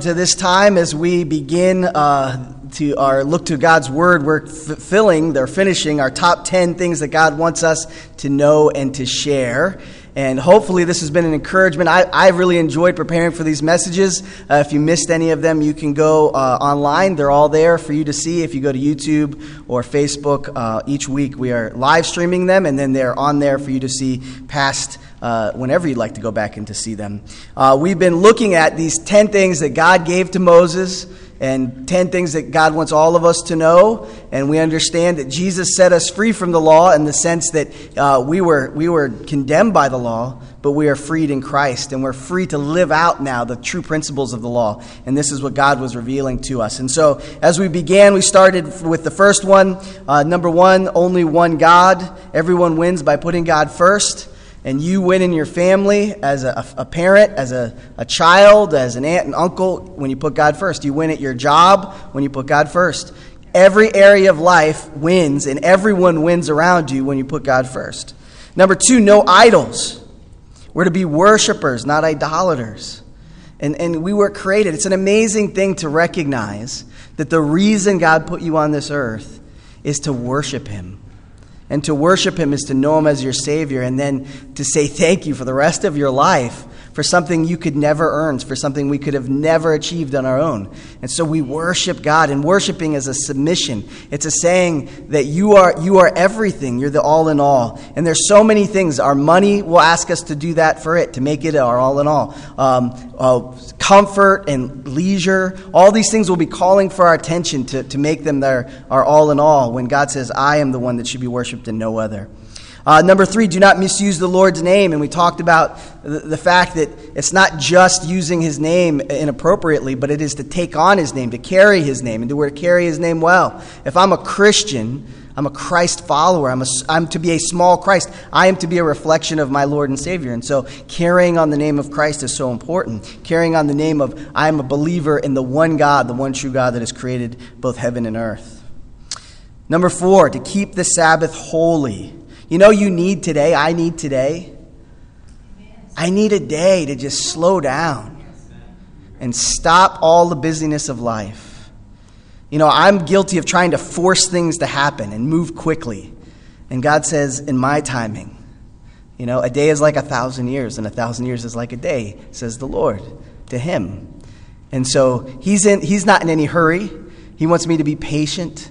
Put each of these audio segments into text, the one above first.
to this time as we begin uh, to our look to God's Word. We're filling, they're finishing our top 10 things that God wants us to know and to share. And hopefully, this has been an encouragement. I, I really enjoyed preparing for these messages. Uh, if you missed any of them, you can go uh, online. They're all there for you to see. If you go to YouTube or Facebook, uh, each week we are live streaming them, and then they're on there for you to see past uh, whenever you'd like to go back and to see them. Uh, we've been looking at these 10 things that God gave to Moses and 10 things that God wants all of us to know. And we understand that Jesus set us free from the law in the sense that uh, we, were, we were condemned by the law, but we are freed in Christ. And we're free to live out now the true principles of the law. And this is what God was revealing to us. And so as we began, we started with the first one. Uh, number one, only one God. Everyone wins by putting God first and you win in your family as a, a, parent, as a, a child, as an aunt and uncle when you put God first. You win at your job when you put God first. Every area of life wins, and everyone wins around you when you put God first. Number two, no idols. We're to be worshipers, not idolaters. And, and we were created. It's an amazing thing to recognize that the reason God put you on this earth is to worship Him and to worship Him is to know Him as your Savior and then to say thank you for the rest of your life for something you could never earn, for something we could have never achieved on our own. And so we worship God, and worshiping is a submission. It's a saying that you are, you are everything, you're the all in all. And there's so many things. Our money will ask us to do that for it, to make it our all in all. Um, uh, comfort and leisure, all these things will be calling for our attention to, to make them their, our all in all when God says, I am the one that should be worshiped and no other. Uh, number three, do not misuse the Lord's name. And we talked about the, the, fact that it's not just using his name inappropriately, but it is to take on his name, to carry his name, and to, to carry his name well. If I'm a Christian, I'm a Christ follower. I'm, a, I'm to be a small Christ. I am to be a reflection of my Lord and Savior. And so carrying on the name of Christ is so important. Carrying on the name of I am a believer in the one God, the one true God that has created both heaven and earth. Number four, to keep the Sabbath holy. You know, you need today, I need today. I need a day to just slow down and stop all the busyness of life. You know, I'm guilty of trying to force things to happen and move quickly. And God says, in my timing, you know, a day is like a thousand years, and a thousand years is like a day, says the Lord to him. And so he's, in, he's not in any hurry. He wants me to be patient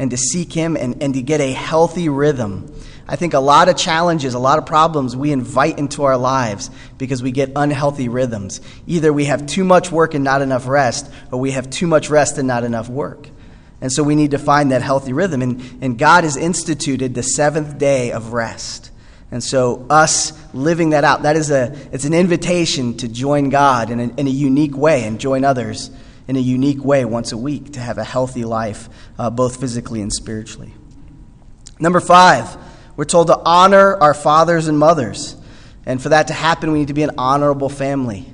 and to seek him and, and to get a healthy rhythm I think a lot of challenges, a lot of problems we invite into our lives because we get unhealthy rhythms. Either we have too much work and not enough rest, or we have too much rest and not enough work. And so we need to find that healthy rhythm. And, and God has instituted the seventh day of rest. And so us living that out, that is a, it's an invitation to join God in a, in a unique way and join others in a unique way once a week to have a healthy life, uh, both physically and spiritually. Number five, we're told to honor our fathers and mothers. And for that to happen, we need to be an honorable family.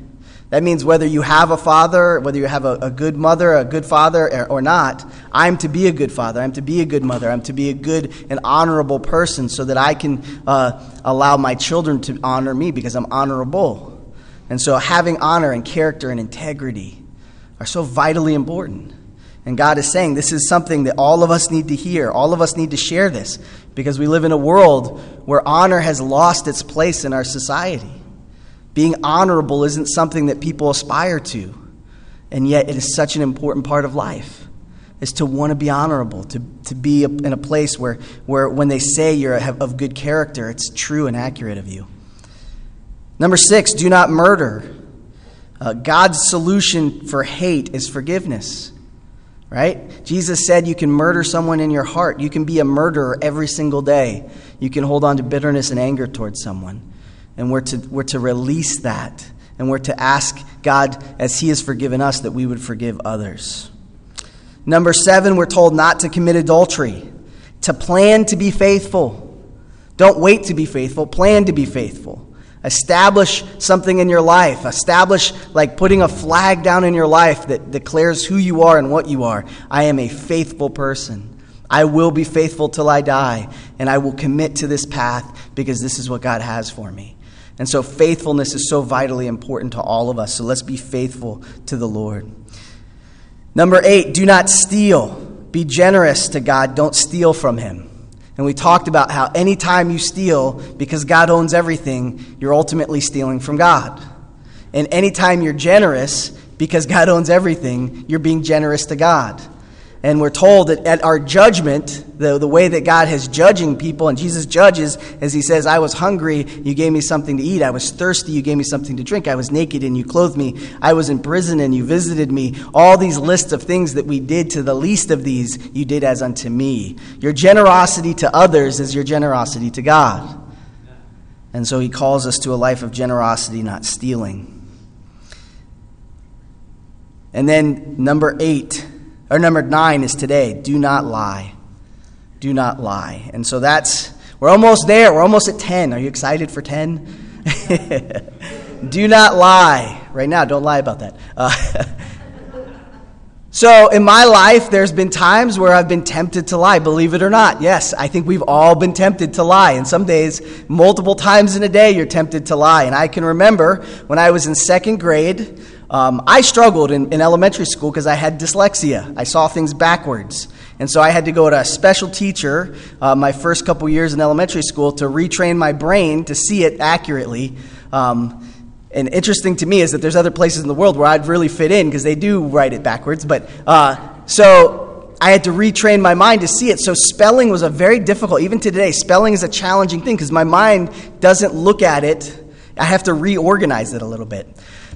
That means whether you have a father, whether you have a, a good mother, a good father, or, or, not, I'm to be a good father. I'm to be a good mother. I'm to be a good and honorable person so that I can uh, allow my children to honor me because I'm honorable. And so having honor and character and integrity are so vitally important. And God is saying this is something that all of us need to hear. All of us need to share this because we live in a world where honor has lost its place in our society. Being honorable isn't something that people aspire to, and yet it is such an important part of life. Is to want to be honorable, to, to be in a place where, where when they say you're of good character, it's true and accurate of you. Number six, do not murder. Uh, God's solution for hate is forgiveness right? Jesus said you can murder someone in your heart. You can be a murderer every single day. You can hold on to bitterness and anger towards someone. And we're to, we're to release that. And we're to ask God, as He has forgiven us, that we would forgive others. Number seven, we're told not to commit adultery, to plan to be faithful. Don't wait to be faithful, plan to be faithful. Establish something in your life. Establish, like putting a flag down in your life that declares who you are and what you are. I am a faithful person. I will be faithful till I die, and I will commit to this path because this is what God has for me. And so faithfulness is so vitally important to all of us. So let's be faithful to the Lord. Number eight, do not steal. Be generous to God. Don't steal from Him. And we talked about how anytime you steal, because God owns everything, you're ultimately stealing from God. And anytime you're generous, because God owns everything, you're being generous to God. And we're told that at our judgment, the, the way that God has judging people, and Jesus judges as he says, I was hungry, you gave me something to eat. I was thirsty, you gave me something to drink. I was naked, and you clothed me. I was in prison, and you visited me. All these lists of things that we did to the least of these, you did as unto me. Your generosity to others is your generosity to God. And so he calls us to a life of generosity, not stealing. And then number eight, or number nine is today do not lie. Do not lie. And so that's, we're almost there. We're almost at 10. Are you excited for 10? do not lie. Right now, don't lie about that. Uh, so, in my life, there's been times where I've been tempted to lie, believe it or not. Yes, I think we've all been tempted to lie. And some days, multiple times in a day, you're tempted to lie. And I can remember when I was in second grade, um, I struggled in, in elementary school because I had dyslexia. I saw things backwards. And so I had to go to a special teacher uh, my first couple years in elementary school to retrain my brain to see it accurately. Um, and interesting to me is that there's other places in the world where I'd really fit in because they do write it backwards. But uh, so I had to retrain my mind to see it. So spelling was a very difficult, even today, spelling is a challenging thing because my mind doesn't look at it. I have to reorganize it a little bit.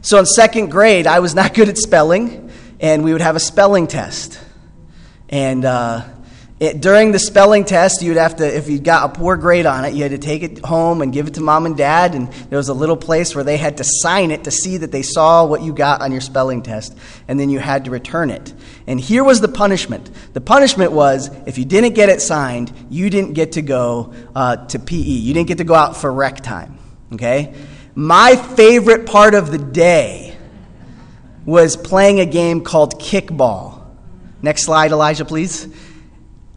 So in second grade, I was not good at spelling, and we would have a spelling test. And uh, it, during the spelling test, you'd have to, if you got a poor grade on it, you had to take it home and give it to mom and dad. And there was a little place where they had to sign it to see that they saw what you got on your spelling test. And then you had to return it. And here was the punishment the punishment was if you didn't get it signed, you didn't get to go uh, to PE. You didn't get to go out for rec time. Okay? My favorite part of the day was playing a game called kickball. Next slide, Elijah, please.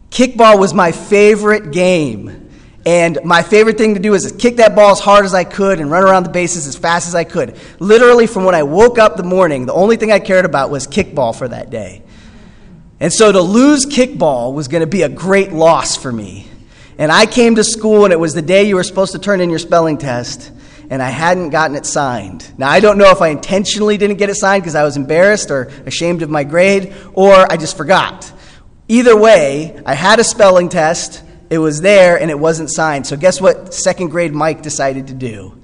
Kickball was my favorite game. And my favorite thing to do is kick that ball as hard as I could and run around the bases as fast as I could. Literally, from when I woke up the morning, the only thing I cared about was kickball for that day. And so to lose kickball was going to be a great loss for me. And I came to school, and it was the day you were supposed to turn in your spelling test and I hadn't gotten it signed. Now, I don't know if I intentionally didn't get it signed because I was embarrassed or ashamed of my grade, or I just forgot. Either way, I had a spelling test, it was there, and it wasn't signed. So, guess what second grade Mike decided to do?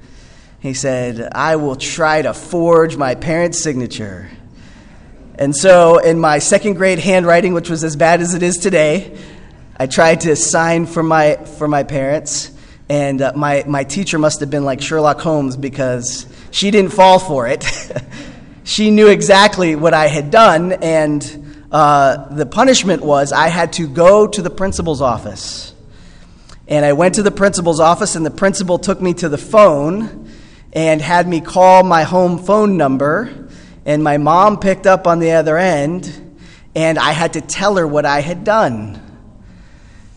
He said, I will try to forge my parents' signature. And so, in my second grade handwriting, which was as bad as it is today, I tried to sign for my, for my parents. And uh, my, my teacher must have been like Sherlock Holmes because she didn't fall for it. she knew exactly what I had done, and uh, the punishment was I had to go to the principal's office. And I went to the principal's office, and the principal took me to the phone and had me call my home phone number. And my mom picked up on the other end, and I had to tell her what I had done.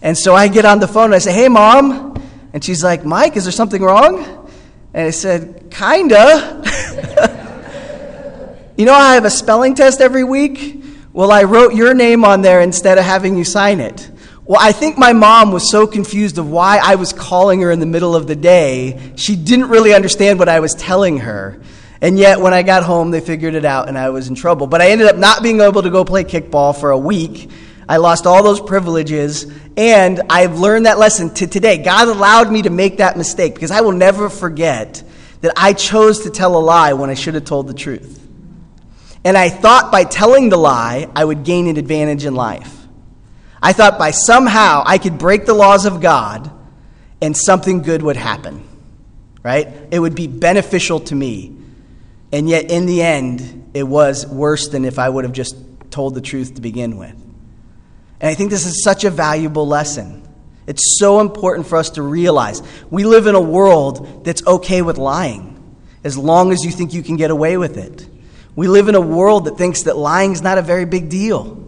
And so I get on the phone and I say, Hey, mom, and she's like, Mike, is there something wrong? And I said, Kinda. you know, I have a spelling test every week. Well, I wrote your name on there instead of having you sign it. Well, I think my mom was so confused of why I was calling her in the middle of the day, she didn't really understand what I was telling her. And yet, when I got home, they figured it out and I was in trouble. But I ended up not being able to go play kickball for a week I lost all those privileges, and I've learned that lesson to today. God allowed me to make that mistake because I will never forget that I chose to tell a lie when I should have told the truth. And I thought by telling the lie, I would gain an advantage in life. I thought by somehow I could break the laws of God and something good would happen, right? It would be beneficial to me. And yet, in the end, it was worse than if I would have just told the truth to begin with. And I think this is such a valuable lesson. It's so important for us to realize we live in a world that's okay with lying as long as you think you can get away with it. We live in a world that thinks that lying is not a very big deal.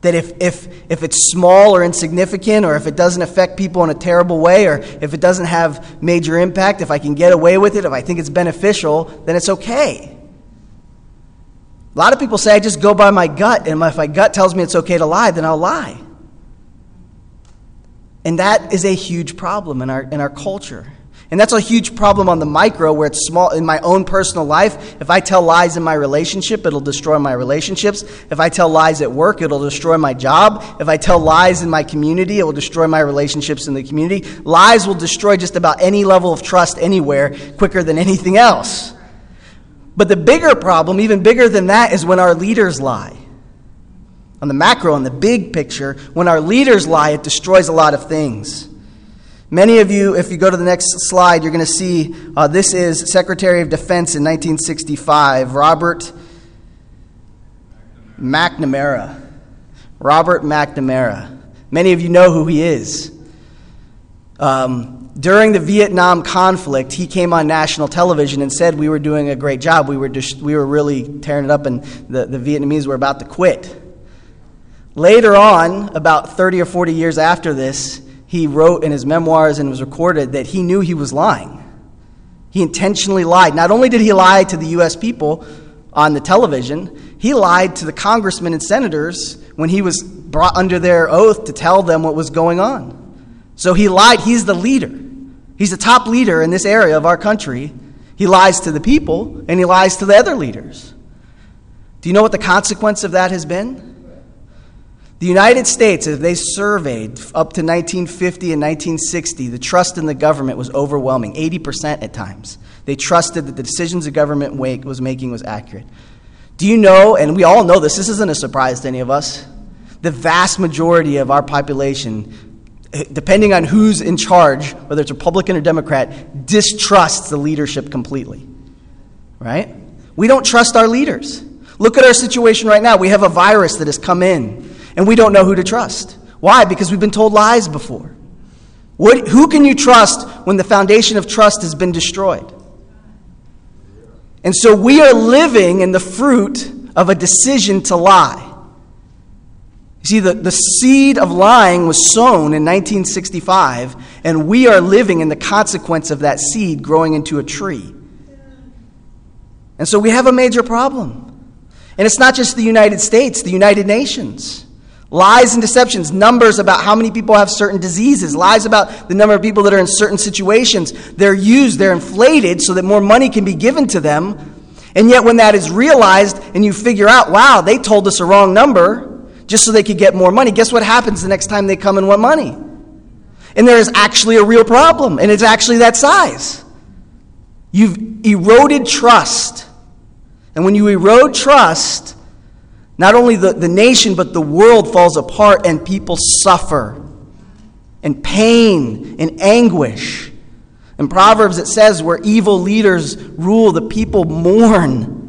That if, if, if it's small or insignificant, or if it doesn't affect people in a terrible way, or if it doesn't have major impact, if I can get away with it, if I think it's beneficial, then it's okay. A lot of people say, I just go by my gut, and if my gut tells me it's okay to lie, then I'll lie. And that is a huge problem in our, in our culture. And that's a huge problem on the micro where it's small in my own personal life. If I tell lies in my relationship, it'll destroy my relationships. If I tell lies at work, it'll destroy my job. If I tell lies in my community, it will destroy my relationships in the community. Lies will destroy just about any level of trust anywhere quicker than anything else. But the bigger problem, even bigger than that, is when our leaders lie. On the macro, on the big picture, when our leaders lie, it destroys a lot of things. Many of you, if you go to the next slide, you're going to see uh, this is Secretary of Defense in 1965, Robert McNamara. Robert McNamara. Many of you know who he is. Um, during the Vietnam conflict, he came on national television and said we were doing a great job. We were, just, we were really tearing it up, and the, the Vietnamese were about to quit. Later on, about 30 or 40 years after this, he wrote in his memoirs and was recorded that he knew he was lying. He intentionally lied. Not only did he lie to the U.S. people on the television, he lied to the congressmen and senators when he was brought under their oath to tell them what was going on. So he lied. He's the leader, he's a top leader in this area of our country. He lies to the people and he lies to the other leaders. Do you know what the consequence of that has been? The United States, as they surveyed up to 1950 and 1960, the trust in the government was overwhelming, 80% at times. They trusted that the decisions the government was making was accurate. Do you know, and we all know this, this isn't a surprise to any of us, the vast majority of our population, depending on who's in charge, whether it's Republican or Democrat, distrusts the leadership completely. Right? We don't trust our leaders. Look at our situation right now. We have a virus that has come in and we don't know who to trust. Why? Because we've been told lies before. What, who can you trust when the foundation of trust has been destroyed? And so we are living in the fruit of a decision to lie. You see, the, the seed of lying was sown in 1965, and we are living in the consequence of that seed growing into a tree. And so we have a major problem. And it's not just the United States, the United Nations. Lies and deceptions, numbers about how many people have certain diseases, lies about the number of people that are in certain situations. They're used, they're inflated so that more money can be given to them. And yet, when that is realized and you figure out, wow, they told us a wrong number just so they could get more money, guess what happens the next time they come and want money? And there is actually a real problem, and it's actually that size. You've eroded trust. And when you erode trust, not only the, the nation, but the world falls apart and people suffer. And pain and anguish. In Proverbs, it says, where evil leaders rule, the people mourn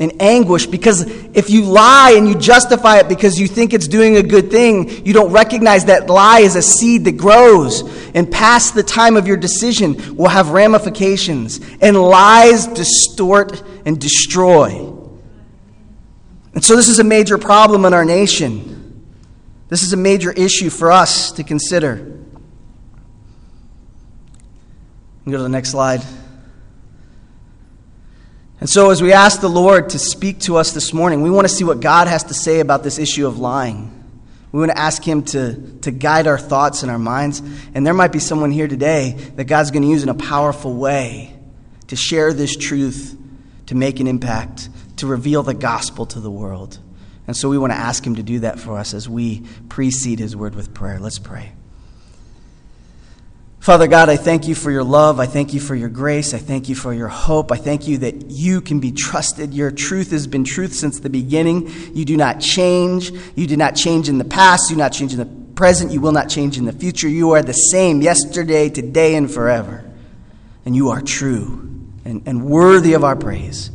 in anguish because if you lie and you justify it because you think it's doing a good thing, you don't recognize that lie is a seed that grows. And past the time of your decision will have ramifications. And lies distort and destroy. And so, this is a major problem in our nation. This is a major issue for us to consider. Go to the next slide. And so, as we ask the Lord to speak to us this morning, we want to see what God has to say about this issue of lying. We want to ask Him to, to guide our thoughts and our minds. And there might be someone here today that God's going to use in a powerful way to share this truth, to make an impact to reveal the gospel to the world. And so we want to ask him to do that for us as we precede his word with prayer. Let's pray. Father God, I thank you for your love. I thank you for your grace. I thank you for your hope. I thank you that you can be trusted. Your truth has been truth since the beginning. You do not change. You did not change in the past. You do not change in the present. You will not change in the future. You are the same yesterday, today, and forever. And you are true and, and worthy of our praise.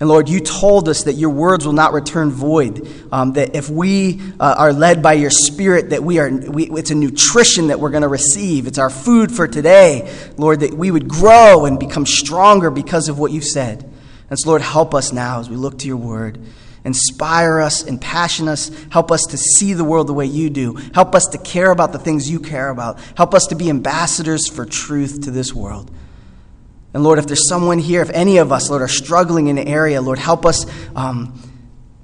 And Lord, you told us that your words will not return void. Um, that if we uh, are led by your Spirit, that we are, we, it's a nutrition that we're going to receive. It's our food for today, Lord, that we would grow and become stronger because of what you've said. And so, Lord, help us now as we look to your word Inspire us, impassion us, help us to see the world the way you do. Help us to care about the things you care about. Help us to be ambassadors for truth to this world. And Lord, if there's someone here, if any of us, Lord, are struggling in an area, Lord, help us um,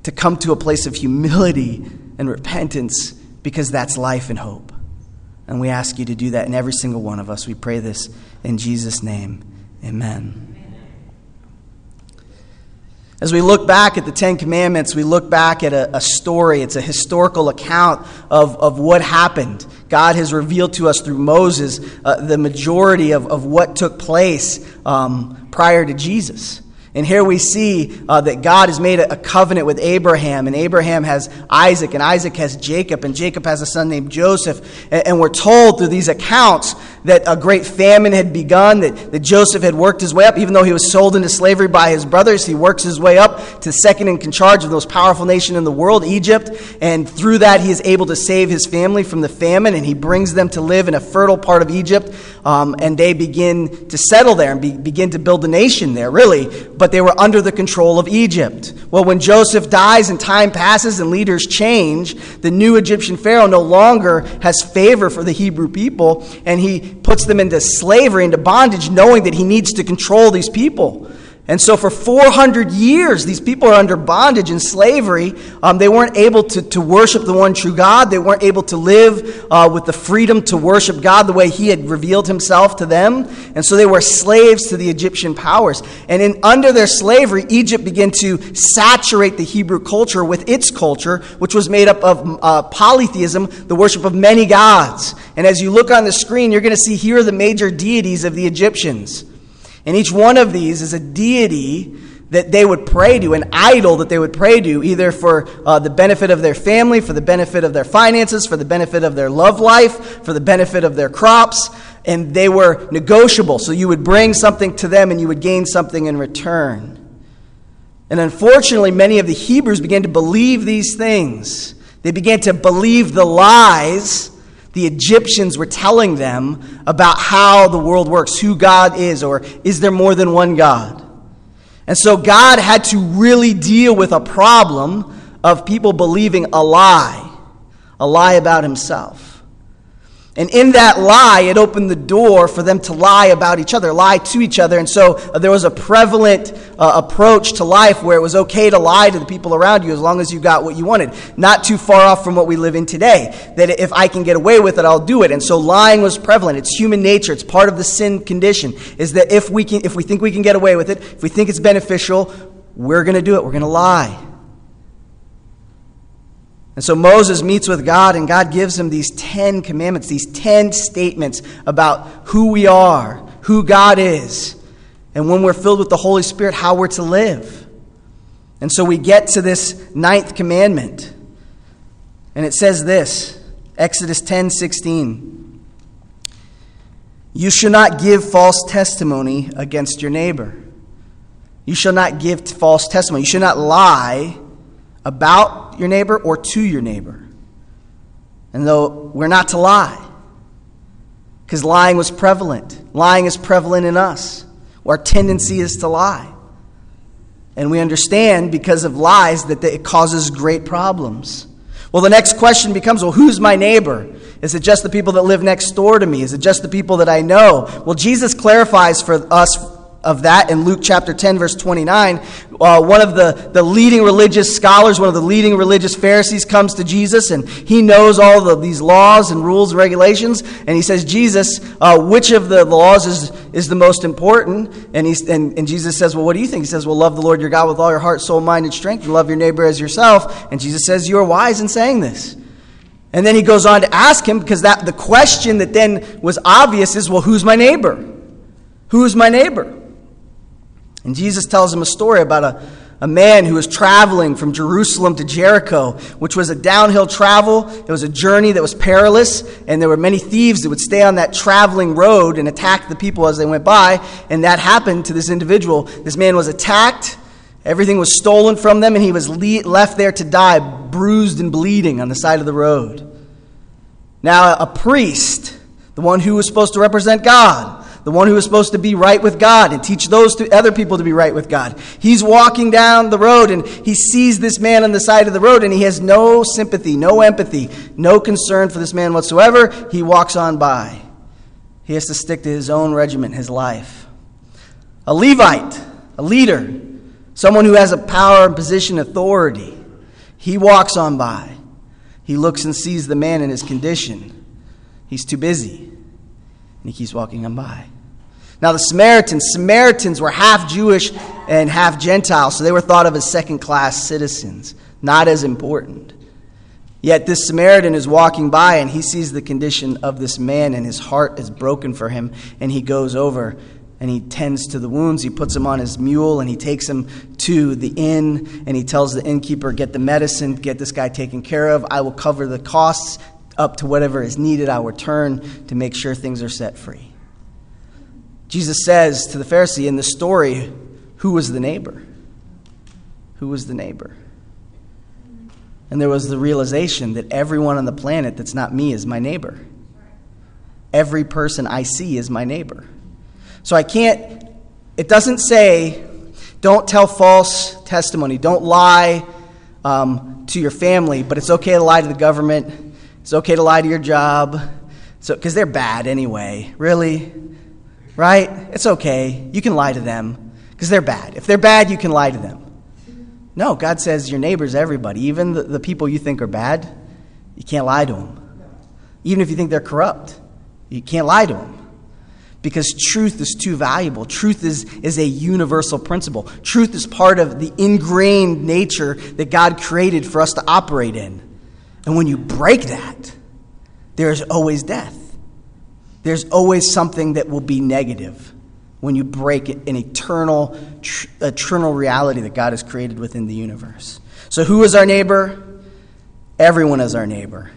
to come to a place of humility and repentance because that's life and hope. And we ask you to do that in every single one of us. We pray this in Jesus' name. Amen. As we look back at the Ten Commandments, we look back at a, a, story. It's a historical account of, of what happened. God has revealed to us through Moses uh, the majority of, of what took place um, prior to Jesus. And here we see uh, that God has made a, covenant with Abraham, and Abraham has Isaac, and Isaac has Jacob, and Jacob has a son named Joseph. And, and, we're told through these accounts that a great famine had begun, that, that Joseph had worked his way up. Even though he was sold into slavery by his brothers, he works his way up to second in charge of the most powerful nation in the world, Egypt. And through that, he is able to save his family from the famine, and he brings them to live in a fertile part of Egypt. Um, and they begin to settle there and be, begin to build a nation there, really but they were under the control of Egypt. Well, when Joseph dies and time passes and leaders change, the new Egyptian Pharaoh no longer has favor for the Hebrew people, and he puts them into slavery, into bondage, knowing that he needs to control these people. And so, for 400 years, these people are under bondage and slavery. Um, they weren't able to, to worship the one true God. They weren't able to live uh, with the freedom to worship God the way He had revealed Himself to them. And so, they were slaves to the Egyptian powers. And in, under their slavery, Egypt began to saturate the Hebrew culture with its culture, which was made up of uh, polytheism, the worship of many gods. And as you look on the screen, you're going to see here are the major deities of the Egyptians. And each one of these is a deity that they would pray to, an idol that they would pray to, either for uh, the benefit of their family, for the benefit of their finances, for the benefit of their love life, for the benefit of their crops. And they were negotiable. So you would bring something to them and you would gain something in return. And unfortunately, many of the Hebrews began to believe these things. They began to believe the lies the Egyptians were telling them about how the world works, who God is, or is there more than one God? And so God had to really deal with a problem of people believing a lie, a lie about himself. And in that lie, it opened the door for them to lie about each other, lie to each other. And so uh, there was a prevalent uh, approach to life where it was okay to lie to the people around you as long as you got what you wanted. Not too far off from what we live in today. That if I can get away with it, I'll do it. And so lying was prevalent. It's human nature. It's part of the sin condition. Is that if we can, if we think we can get away with it, if we think it's beneficial, we're going to do it. We're going to lie. And so Moses meets with God, and God gives him these 10 commandments, these 10 statements about who we are, who God is, and when we're filled with the Holy Spirit, how we're to live. And so we get to this ninth commandment, and it says this Exodus 10 16. You shall not give false testimony against your neighbor. You shall not give false testimony. You shall not lie about your neighbor or to your neighbor. And though we're not to lie, because lying was prevalent, lying is prevalent in us. Our tendency is to lie. And we understand because of lies that it causes great problems. Well, the next question becomes well, who's my neighbor? Is it just the people that live next door to me? Is it just the people that I know? Well, Jesus clarifies for us of that in Luke chapter 10, verse 29. Uh, one of the, the leading religious scholars, one of the leading religious Pharisees, comes to Jesus and he knows all of these laws and rules and regulations. And he says, Jesus, uh, which of the laws is, is the most important? And, he's, and, and Jesus says, Well, what do you think? He says, Well, love the Lord your God with all your heart, soul, mind, and strength, and love your neighbor as yourself. And Jesus says, You are wise in saying this. And then he goes on to ask him, because that the question that then was obvious is, Well, who's my neighbor? Who's my neighbor? And Jesus tells him a story about a, a man who was traveling from Jerusalem to Jericho, which was a downhill travel. It was a journey that was perilous, and there were many thieves that would stay on that traveling road and attack the people as they went by. And that happened to this individual. This man was attacked, everything was stolen from them, and he was le- left there to die, bruised and bleeding on the side of the road. Now, a priest, the one who was supposed to represent God, the one who is supposed to be right with God and teach those to other people to be right with God. He's walking down the road and he sees this man on the side of the road and he has no sympathy, no empathy, no concern for this man whatsoever. He walks on by. He has to stick to his own regiment, his life. A Levite, a leader, someone who has a power and position, authority. He walks on by. He looks and sees the man in his condition. He's too busy. He keeps walking on by. Now, the Samaritans, Samaritans were half Jewish and half Gentile, so they were thought of as second class citizens, not as important. Yet this Samaritan is walking by and he sees the condition of this man, and his heart is broken for him, and he goes over and he tends to the wounds. He puts him on his mule and he takes him to the inn and he tells the innkeeper, Get the medicine, get this guy taken care of. I will cover the costs up to whatever is needed. I'll return to make sure things are set free. Jesus says to the Pharisee in the story, Who was the neighbor? Who was the neighbor? And there was the realization that everyone on the planet that's not me is my neighbor. Every person I see is my neighbor. So I can't, it doesn't say, don't tell false testimony, don't lie um, to your family, but it's okay to lie to the government, it's okay to lie to your job, So, because they're bad anyway. Really? Right? It's okay. You can lie to them because they're bad. If they're bad, you can lie to them. No, God says your neighbor's everybody, even the, the people you think are bad, you can't lie to them. Even if you think they're corrupt, you can't lie to them because truth is too valuable. Truth is, is a universal principle. Truth is part of the ingrained nature that God created for us to operate in. And when you break that, there's always death. There's always something that will be negative when you break an eternal, tr- eternal reality that God has created within the universe. So, who is our neighbor? Everyone is our neighbor.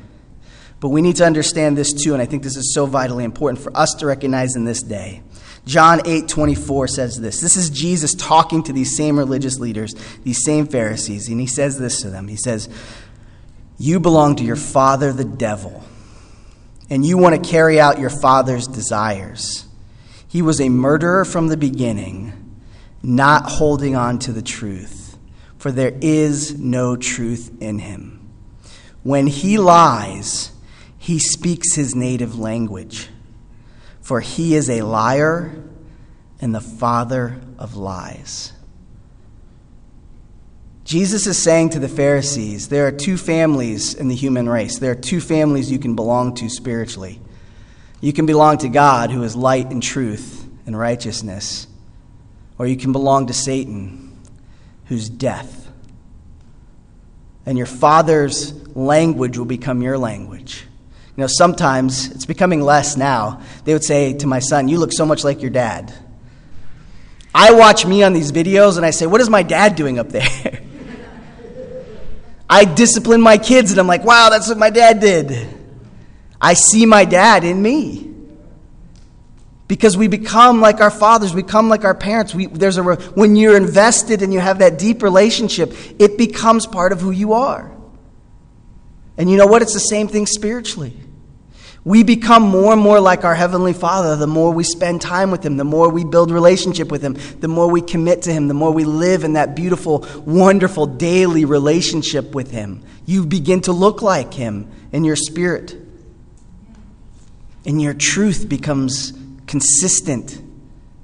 But we need to understand this too, and I think this is so vitally important for us to recognize in this day. John 8 24 says this. This is Jesus talking to these same religious leaders, these same Pharisees, and he says this to them. He says, You belong to your father, the devil, and you want to carry out your father's desires. He was a murderer from the beginning, not holding on to the truth, for there is no truth in him. When he lies, he speaks his native language, for he is a liar and the father of lies. Jesus is saying to the Pharisees, there are two families in the human race. There are two families you can belong to spiritually. You can belong to God, who is light and truth and righteousness, or you can belong to Satan, who's death. And your father's language will become your language. You know, sometimes, it's becoming less now, they would say to my son, You look so much like your dad. I watch me on these videos and I say, What is my dad doing up there? I discipline my kids and I'm like, Wow, that's what my dad did. I see my dad in me. Because we become like our fathers, we become like our parents. We, there's a, when you're invested and you have that deep relationship, it becomes part of who you are. And you know what? It's the same thing spiritually. We become more and more like our Heavenly Father the more we spend time with Him, the more we build relationship with Him, the more we commit to Him, the more we live in that beautiful, wonderful daily relationship with Him. You begin to look like Him in your spirit. And your truth becomes consistent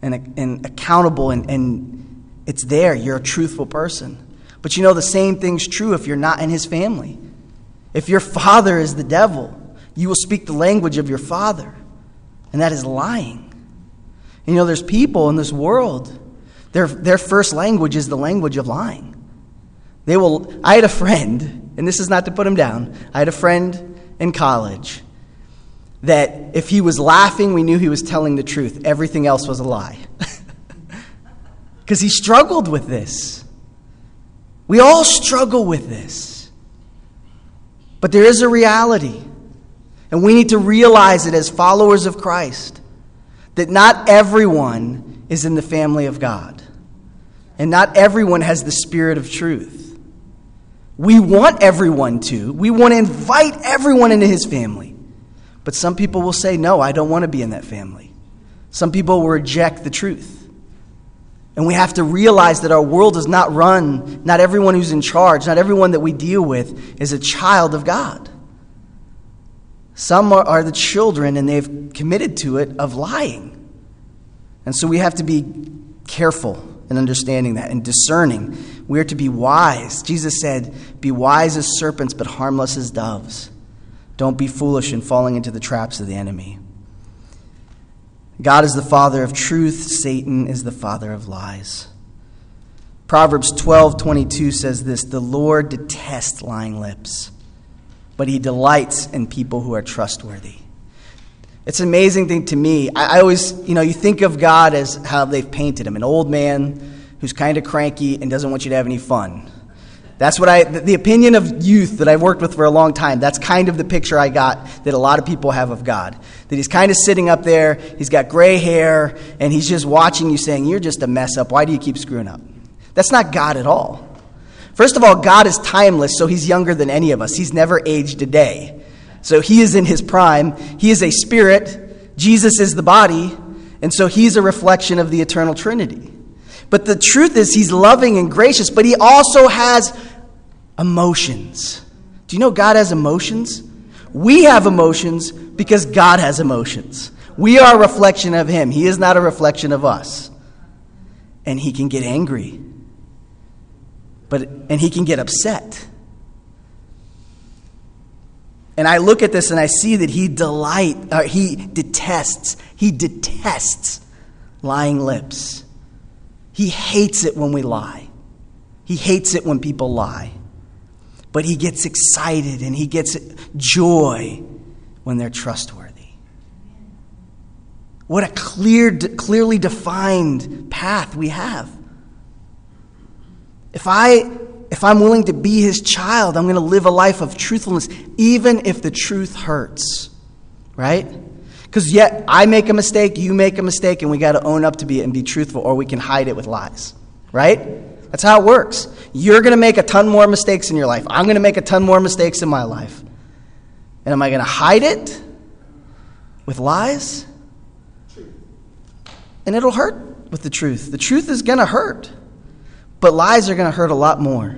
and, and accountable, and, and it's there. You're a truthful person. But you know, the same thing's true if you're not in His family. If your father is the devil, you will speak the language of your father, and that is lying. You know, there's people in this world, their, their first language is the language of lying. They will, I had a friend, and this is not to put him down, I had a friend in college that if he was laughing, we knew he was telling the truth. Everything else was a lie. Because he struggled with this. We all struggle with this. But there is a reality, and we need to realize it as followers of Christ that not everyone is in the family of God, and not everyone has the spirit of truth. We want everyone to, we want to invite everyone into his family. But some people will say, No, I don't want to be in that family. Some people will reject the truth. And we have to realize that our world is not run, not everyone who's in charge, not everyone that we deal with is a child of God. Some are, are the children, and they've committed to it, of lying. And so we have to be careful in understanding that and discerning. We are to be wise. Jesus said, Be wise as serpents, but harmless as doves. Don't be foolish in falling into the traps of the enemy. God is the father of truth, Satan is the father of lies. Proverbs 12:22 says this, "The Lord detests lying lips, but he delights in people who are trustworthy." It's an amazing thing to me. I, I always, you know, you think of God as how they've painted him, an old man who's kind of cranky and doesn't want you to have any fun. That's what I, the opinion of youth that I've worked with for a long time, that's kind of the picture I got that a lot of people have of God. That he's kind of sitting up there, he's got gray hair, and he's just watching you saying, You're just a mess up. Why do you keep screwing up? That's not God at all. First of all, God is timeless, so he's younger than any of us. He's never aged a day. So he is in his prime. He is a spirit. Jesus is the body. And so he's a reflection of the eternal Trinity. But the truth is, he's loving and gracious, but he also has emotions. Do you know God has emotions? We have emotions because God has emotions. We are a reflection of him. He is not a reflection of us. And he can get angry. But and he can get upset. And I look at this and I see that he delight uh, he detests. He detests lying lips. He hates it when we lie. He hates it when people lie. But he gets excited and he gets joy when they're trustworthy. What a clear, clearly defined path we have. If I if I'm willing to be his child, I'm going to live a life of truthfulness, even if the truth hurts. Right? Because yet I make a mistake, you make a mistake, and we got to own up to be it and be truthful, or we can hide it with lies. Right? That's how it works. You're going to make a ton more mistakes in your life. I'm going to make a ton more mistakes in my life. And am I going to hide it with lies? And it'll hurt with the truth. The truth is going to hurt. But lies are going to hurt a lot more.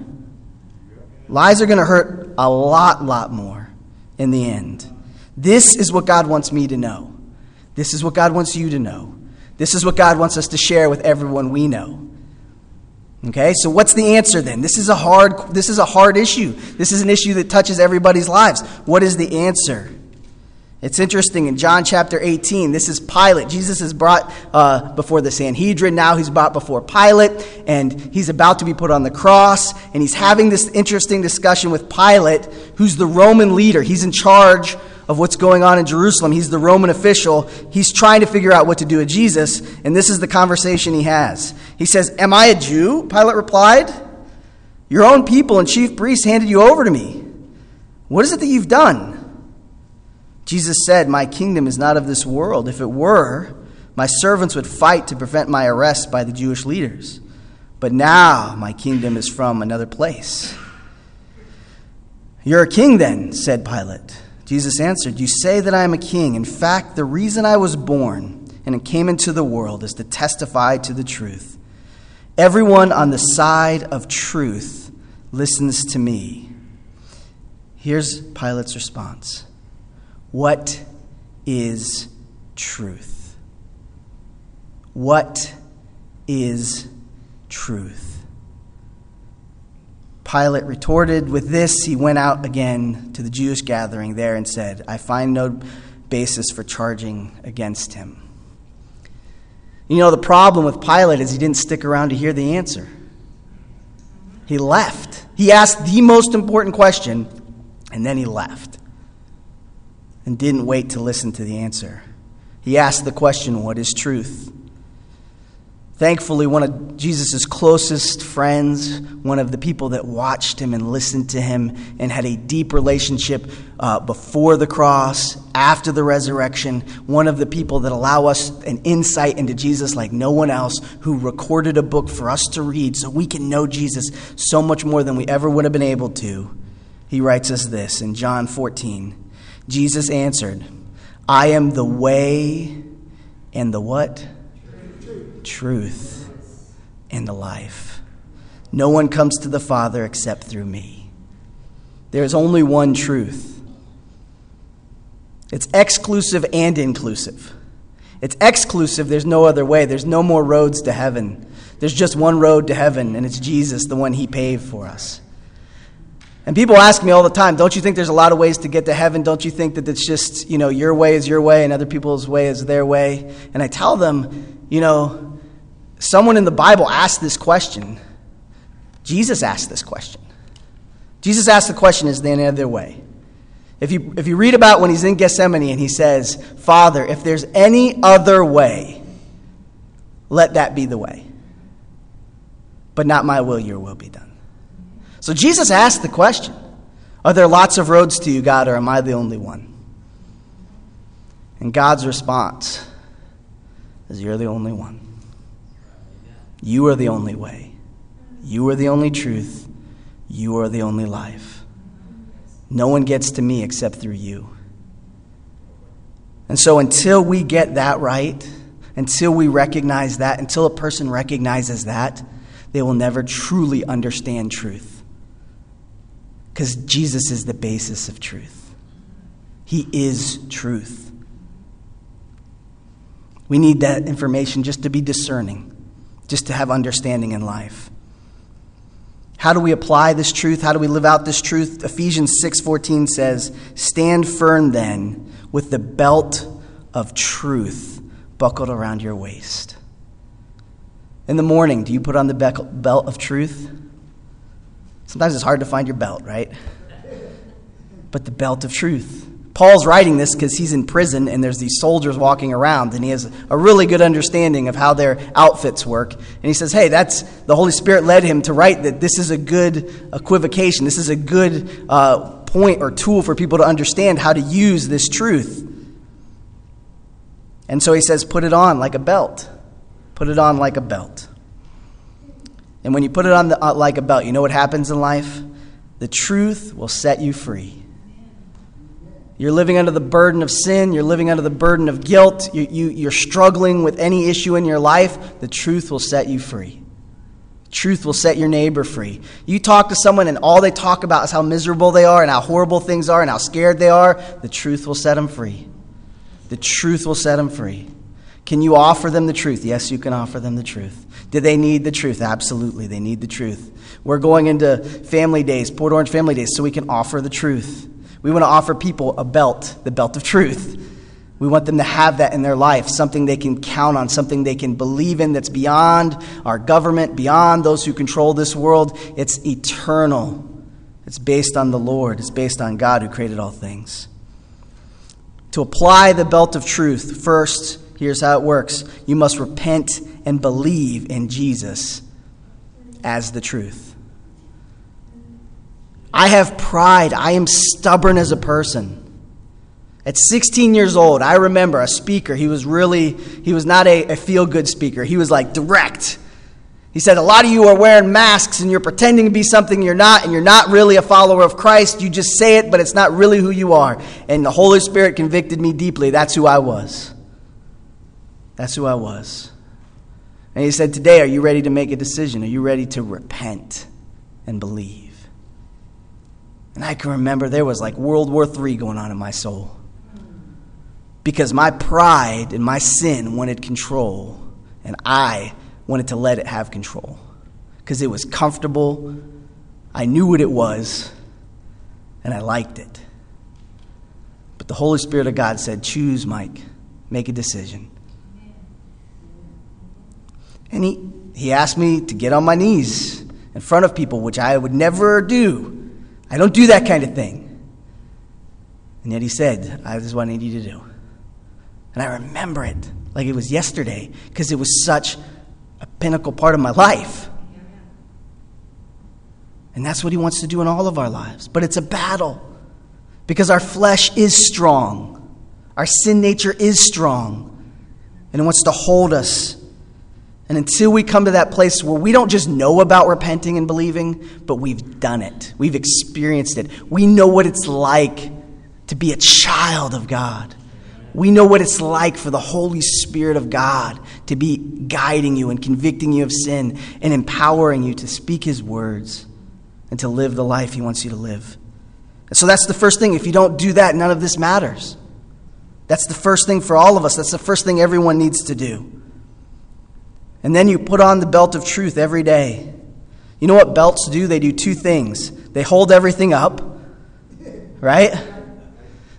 Lies are going to hurt a lot, lot more in the end. This is what God wants me to know. This is what God wants you to know. This is what God wants us to share with everyone we know. Okay, so what's the answer then? This is a hard this is a hard issue. This is an issue that touches everybody's lives. What is the answer? It's interesting in John chapter 18, this is Pilate. Jesus is brought uh, before the Sanhedrin. Now he's brought before Pilate, and he's about to be put on the cross. And he's having this interesting discussion with Pilate, who's the Roman leader. He's in charge of what's going on in Jerusalem. He's the Roman official. He's trying to figure out what to do with Jesus, and this is the conversation he has. He says, Am I a Jew? Pilate replied. Your own people and chief priests handed you over to me. What is it that you've done? Jesus said, My kingdom is not of this world. If it were, my servants would fight to prevent my arrest by the Jewish leaders. But now my kingdom is from another place. You're a king then, said Pilate. Jesus answered, You say that I am a king. In fact, the reason I was born and came into the world is to testify to the truth. Everyone on the side of truth listens to me. Here's Pilate's response What is truth? What is truth? Pilate retorted with this. He went out again to the Jewish gathering there and said, I find no basis for charging against him. You know, the problem with Pilate is he didn't stick around to hear the answer. He left. He asked the most important question, and then he left and didn't wait to listen to the answer. He asked the question, What is truth? Thankfully, one of Jesus' closest friends, one of the people that watched him and listened to him and had a deep relationship uh, before the cross, after the resurrection, one of the people that allow us an insight into Jesus like no one else, who recorded a book for us to read so we can know Jesus so much more than we ever would have been able to. He writes us this in John 14 Jesus answered, I am the way and the what? Truth. Truth and the life. No one comes to the Father except through me. There is only one truth. It's exclusive and inclusive. It's exclusive, there's no other way. There's no more roads to heaven. There's just one road to heaven, and it's Jesus, the one He paved for us. And people ask me all the time, don't you think there's a lot of ways to get to heaven? Don't you think that it's just, you know, your way is your way and other people's way is their way? And I tell them, you know, someone in the Bible asked this question. Jesus asked this question. Jesus asked the question, is there any other way? If you, if you read about when he's in Gethsemane and he says, Father, if there's any other way, let that be the way. But not my will, your will be done. So Jesus asked the question Are there lots of roads to you, God, or am I the only one? And God's response is You're the only one. You are the only way. You are the only truth. You are the only life. No one gets to me except through you. And so, until we get that right, until we recognize that, until a person recognizes that, they will never truly understand truth. Because Jesus is the basis of truth, He is truth. We need that information just to be discerning, just to have understanding in life. How do we apply this truth? How do we live out this truth? Ephesians 6:14 says, "Stand firm then with the belt of truth buckled around your waist." In the morning, do you put on the belt of truth? Sometimes it's hard to find your belt, right? But the belt of truth. Paul's writing this because he's in prison and there's these soldiers walking around and he has a really good understanding of how their outfits work. And he says, hey, that's the Holy Spirit led him to write that this is a good equivocation. This is a good uh, point or tool for people to understand how to use this truth. And so he says, put it on like a belt. Put it on like a belt. And when you put it on the, uh, like a belt, you know what happens in life? The truth will set you free. You're living under the burden of sin. You're living under the burden of guilt. You, you, you're struggling with any issue in your life. The truth will set you free. Truth will set your neighbor free. You talk to someone and all they talk about is how miserable they are and how horrible things are and how scared they are. The truth will set them free. The truth will set them free. Can you offer them the truth? Yes, you can offer them the truth. Do they need the truth? Absolutely, they need the truth. We're going into family days, Port Orange family days, so we can offer the truth. We want to offer people a belt, the belt of truth. We want them to have that in their life, something they can count on, something they can believe in that's beyond our government, beyond those who control this world. It's eternal. It's based on the Lord, it's based on God who created all things. To apply the belt of truth, first, Here's how it works you must repent and believe in Jesus as the truth. I have pride. I am stubborn as a person. At 16 years old, I remember a speaker. He was really, he was not a, a feel good speaker. He was like direct. He said, A lot of you are wearing masks and you're pretending to be something you're not, and you're not really a follower of Christ. You just say it, but it's not really who you are. And the Holy Spirit convicted me deeply. That's who I was. That's who I was. And he said, Today, are you ready to make a decision? Are you ready to repent and believe? And I can remember there was like World War III going on in my soul. Because my pride and my sin wanted control, and I wanted to let it have control. Because it was comfortable, I knew what it was, and I liked it. But the Holy Spirit of God said, Choose, Mike, make a decision. And he, he asked me to get on my knees in front of people, which I would never do. I don't do that kind of thing. And yet he said, This is what I need you to do. And I remember it like it was yesterday because it was such a pinnacle part of my life. And that's what he wants to do in all of our lives. But it's a battle because our flesh is strong, our sin nature is strong, and it wants to hold us and until we come to that place where we don't just know about repenting and believing, but we've done it, we've experienced it, we know what it's like to be a child of God. We know what it's like for the Holy Spirit of God to be guiding you and convicting you of sin and empowering you to speak His words and to live the life He wants you to live. And so that's the first thing. If you don't do that, none of this matters. That's the first thing for all of us. That's the first thing everyone needs to do. And then you put on the belt of truth every day. You know what belts do? They do two things they hold everything up, right?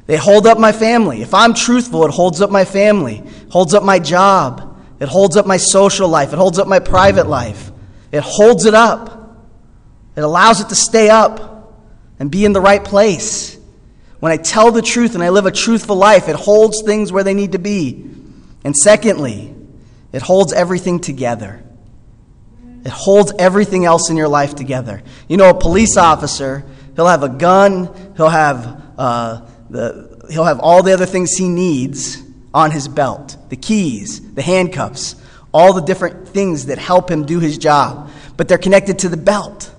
They hold up my family. If I'm truthful, it holds up my family, holds up my job, it holds up my social life, it holds up my private life. It holds it up. It allows it to stay up and be in the right place. When I tell the truth and I live a truthful life, it holds things where they need to be. And secondly, it holds everything together. It holds everything else in your life together. You know, a police officer, he'll have a gun, he'll have, uh, the, he'll have all the other things he needs on his belt the keys, the handcuffs, all the different things that help him do his job. But they're connected to the belt.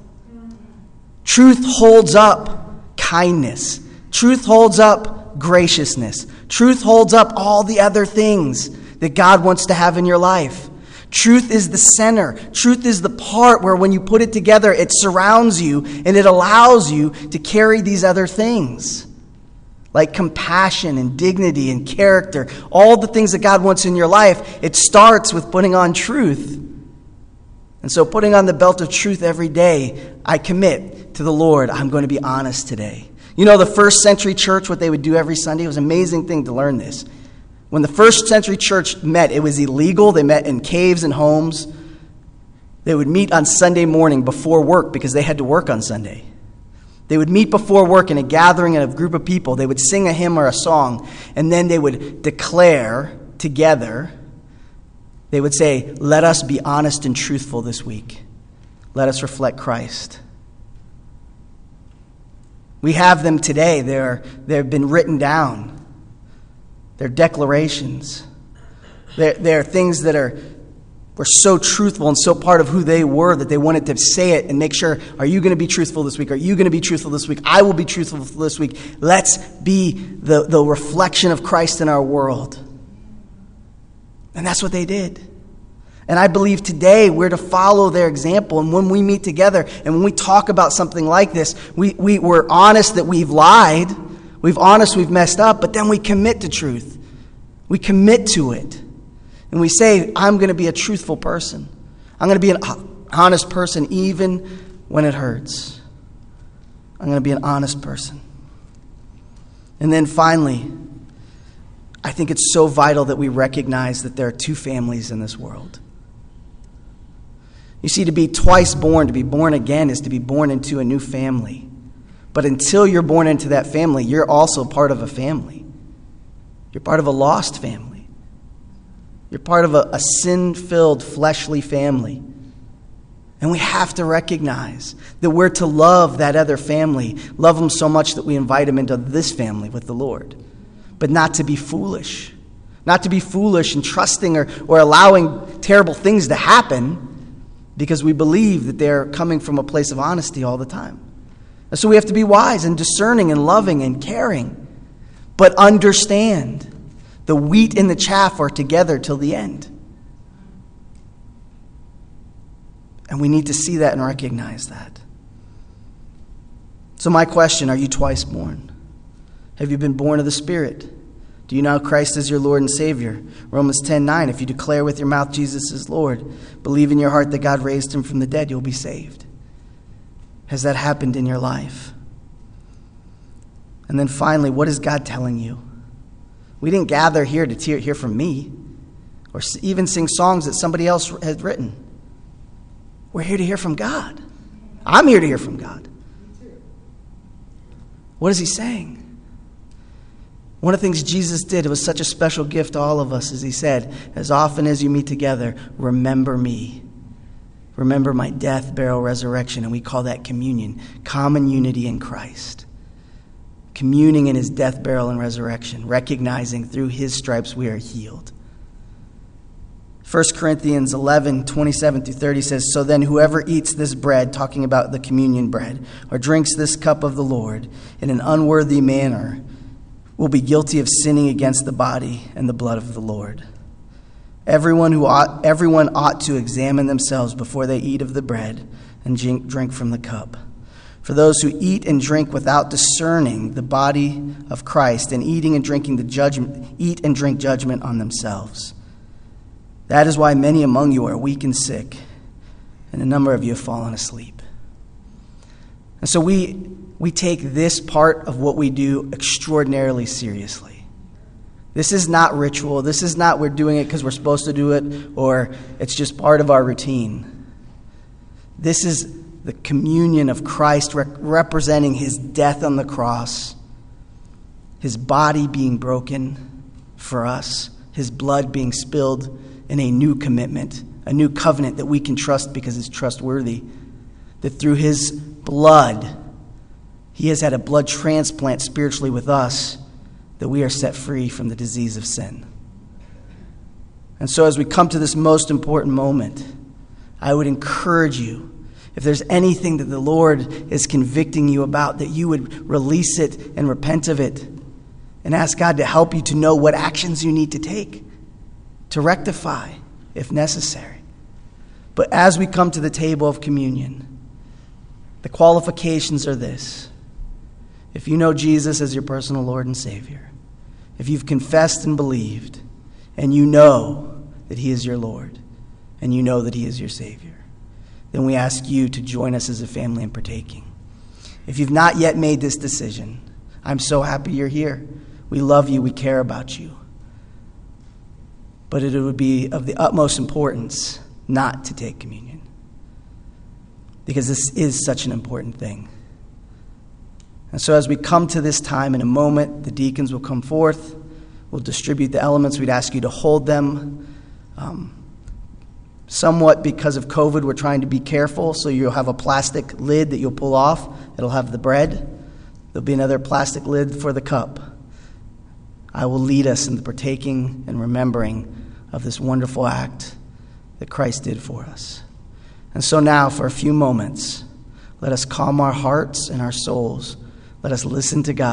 Truth holds up kindness, Truth holds up graciousness. Truth holds up all the other things that God wants to have in your life. Truth is the center. Truth is the part where when you put it together, it surrounds you and it allows you to carry these other things like compassion and dignity and character, all the things that God wants in your life. It starts with putting on truth. And so, putting on the belt of truth every day, I commit to the Lord, I'm going to be honest today. You know, the first century church, what they would do every Sunday, it was an amazing thing to learn this. When the first century church met, it was illegal. They met in caves and homes. They would meet on Sunday morning before work because they had to work on Sunday. They would meet before work in a gathering of a group of people. They would sing a hymn or a song, and then they would declare together. They would say, Let us be honest and truthful this week. Let us reflect Christ. We have them today. They're, they've been written down. They're declarations. They're, they're things that are were so truthful and so part of who they were that they wanted to say it and make sure are you going to be truthful this week? Are you going to be truthful this week? I will be truthful this week. Let's be the, the reflection of Christ in our world. And that's what they did. And I believe today we're to follow their example. And when we meet together and when we talk about something like this, we, we, we're honest that we've lied, we've honest we've messed up, but then we commit to truth. We commit to it. And we say, I'm going to be a truthful person. I'm going to be an honest person even when it hurts. I'm going to be an honest person. And then finally, I think it's so vital that we recognize that there are two families in this world. You see, to be twice born, to be born again, is to be born into a new family. But until you're born into that family, you're also part of a family. You're part of a lost family. You're part of a, a sin filled, fleshly family. And we have to recognize that we're to love that other family, love them so much that we invite them into this family with the Lord. But not to be foolish. Not to be foolish and trusting or, or allowing terrible things to happen because we believe that they're coming from a place of honesty all the time. So we have to be wise and discerning and loving and caring, but understand the wheat and the chaff are together till the end. And we need to see that and recognize that. So, my question are you twice born? Have you been born of the Spirit? Do you know Christ is your Lord and Savior? Romans 10 9. If you declare with your mouth Jesus is Lord, believe in your heart that God raised him from the dead, you'll be saved. Has that happened in your life? And then finally, what is God telling you? We didn't gather here to hear from me or even sing songs that somebody else had written. We're here to hear from God. I'm here to hear from God. What is he saying? One of the things Jesus did, it was such a special gift to all of us, as he said, As often as you meet together, remember me. Remember my death, burial, resurrection. And we call that communion, common unity in Christ. Communing in his death, burial, and resurrection, recognizing through his stripes we are healed. 1 Corinthians 11, 27 through 30 says, So then whoever eats this bread, talking about the communion bread, or drinks this cup of the Lord in an unworthy manner, will be guilty of sinning against the body and the blood of the Lord. Everyone, who ought, everyone ought to examine themselves before they eat of the bread and drink from the cup. For those who eat and drink without discerning the body of Christ and eating and drinking the judgment, eat and drink judgment on themselves. That is why many among you are weak and sick, and a number of you have fallen asleep. And so we, we take this part of what we do extraordinarily seriously. This is not ritual. This is not we're doing it because we're supposed to do it or it's just part of our routine. This is the communion of Christ representing his death on the cross, his body being broken for us, his blood being spilled in a new commitment, a new covenant that we can trust because it's trustworthy. That through his blood, he has had a blood transplant spiritually with us, that we are set free from the disease of sin. And so, as we come to this most important moment, I would encourage you if there's anything that the Lord is convicting you about, that you would release it and repent of it and ask God to help you to know what actions you need to take to rectify if necessary. But as we come to the table of communion, the qualifications are this. If you know Jesus as your personal Lord and Savior, if you've confessed and believed, and you know that He is your Lord, and you know that He is your Savior, then we ask you to join us as a family in partaking. If you've not yet made this decision, I'm so happy you're here. We love you, we care about you. But it would be of the utmost importance not to take communion. Because this is such an important thing. And so, as we come to this time in a moment, the deacons will come forth. We'll distribute the elements. We'd ask you to hold them. Um, Somewhat because of COVID, we're trying to be careful, so you'll have a plastic lid that you'll pull off. It'll have the bread. There'll be another plastic lid for the cup. I will lead us in the partaking and remembering of this wonderful act that Christ did for us. And so now, for a few moments, let us calm our hearts and our souls. Let us listen to God.